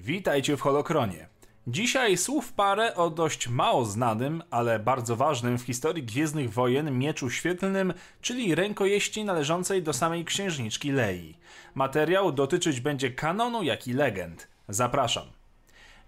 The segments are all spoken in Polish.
Witajcie w Holokronie. Dzisiaj słów parę o dość mało znanym, ale bardzo ważnym w historii Gwiezdnych Wojen mieczu świetlnym, czyli rękojeści należącej do samej księżniczki Lei. Materiał dotyczyć będzie kanonu, jak i legend. Zapraszam.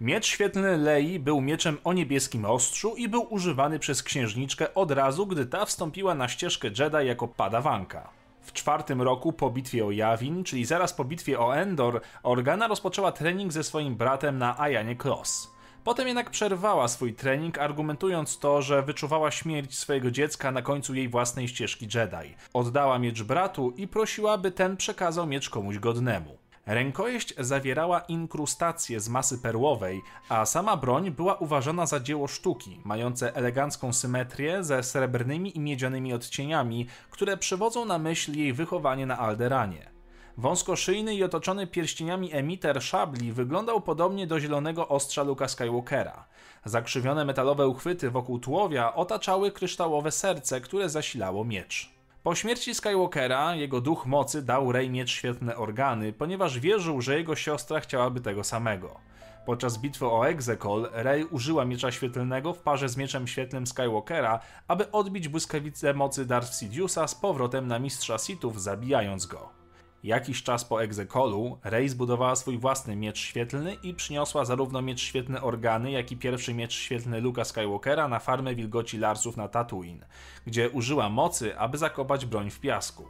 Miecz świetlny Lei był mieczem o niebieskim ostrzu i był używany przez księżniczkę od razu, gdy ta wstąpiła na ścieżkę Jedi jako padawanka. W czwartym roku po bitwie o Yavin, czyli zaraz po bitwie o Endor, Organa rozpoczęła trening ze swoim bratem na Ayanie Cross. Potem jednak przerwała swój trening, argumentując to, że wyczuwała śmierć swojego dziecka na końcu jej własnej ścieżki Jedi. Oddała miecz bratu i prosiła, by ten przekazał miecz komuś godnemu. Rękojeść zawierała inkrustacje z masy perłowej, a sama broń była uważana za dzieło sztuki, mające elegancką symetrię ze srebrnymi i miedzianymi odcieniami, które przywodzą na myśl jej wychowanie na Alderanie. Wąskoszyjny i otoczony pierścieniami emiter szabli wyglądał podobnie do zielonego ostrza Luka Skywalkera. Zakrzywione metalowe uchwyty wokół tułowia otaczały kryształowe serce, które zasilało miecz. Po śmierci Skywalkera jego duch mocy dał Rey miecz świetne organy, ponieważ wierzył, że jego siostra chciałaby tego samego. Podczas bitwy o Exegol Rey użyła miecza świetlnego w parze z mieczem świetlnym Skywalkera, aby odbić błyskawice mocy Darth Sidiousa z powrotem na mistrza Sithów, zabijając go. Jakiś czas po egzekolu Rey zbudowała swój własny miecz świetlny i przyniosła zarówno miecz świetlny Organy, jak i pierwszy miecz świetlny Luka Skywalkera na farmę wilgoci Larsów na Tatooine, gdzie użyła mocy, aby zakopać broń w piasku.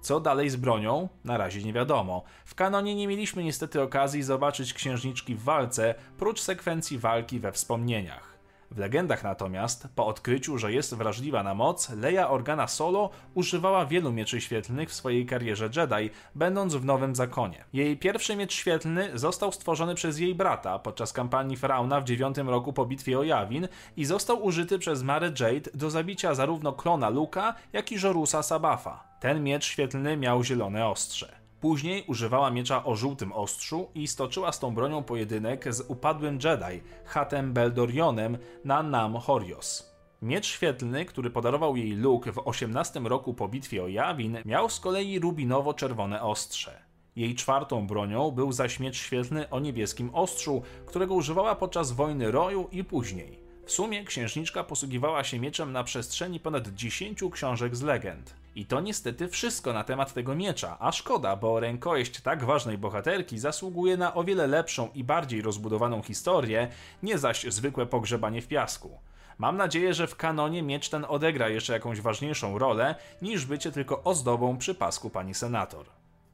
Co dalej z bronią? Na razie nie wiadomo. W kanonie nie mieliśmy niestety okazji zobaczyć księżniczki w walce, prócz sekwencji walki we wspomnieniach. W legendach natomiast, po odkryciu, że jest wrażliwa na moc, Leia Organa Solo używała wielu mieczy świetlnych w swojej karierze Jedi, będąc w Nowym Zakonie. Jej pierwszy miecz świetlny został stworzony przez jej brata podczas kampanii Frauna w dziewiątym roku po bitwie o Yavin i został użyty przez Mary Jade do zabicia zarówno klona Luka, jak i Jorusa Sabafa. Ten miecz świetlny miał zielone ostrze. Później używała miecza o żółtym ostrzu i stoczyła z tą bronią pojedynek z upadłym Jedi, Hatem Beldorionem na Nam Horios. Miecz świetlny, który podarował jej Luke w 18 roku po bitwie o Yavin, miał z kolei rubinowo-czerwone ostrze. Jej czwartą bronią był zaś miecz świetlny o niebieskim ostrzu, którego używała podczas wojny Roju i później. W sumie księżniczka posługiwała się mieczem na przestrzeni ponad 10 książek z legend. I to niestety wszystko na temat tego miecza, a szkoda, bo rękojeść tak ważnej bohaterki zasługuje na o wiele lepszą i bardziej rozbudowaną historię, nie zaś zwykłe pogrzebanie w piasku. Mam nadzieję, że w kanonie miecz ten odegra jeszcze jakąś ważniejszą rolę, niż bycie tylko ozdobą przy pasku pani senator.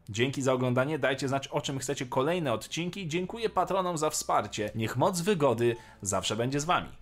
Dzięki za oglądanie, dajcie znać o czym chcecie kolejne odcinki, dziękuję patronom za wsparcie, niech moc wygody zawsze będzie z wami.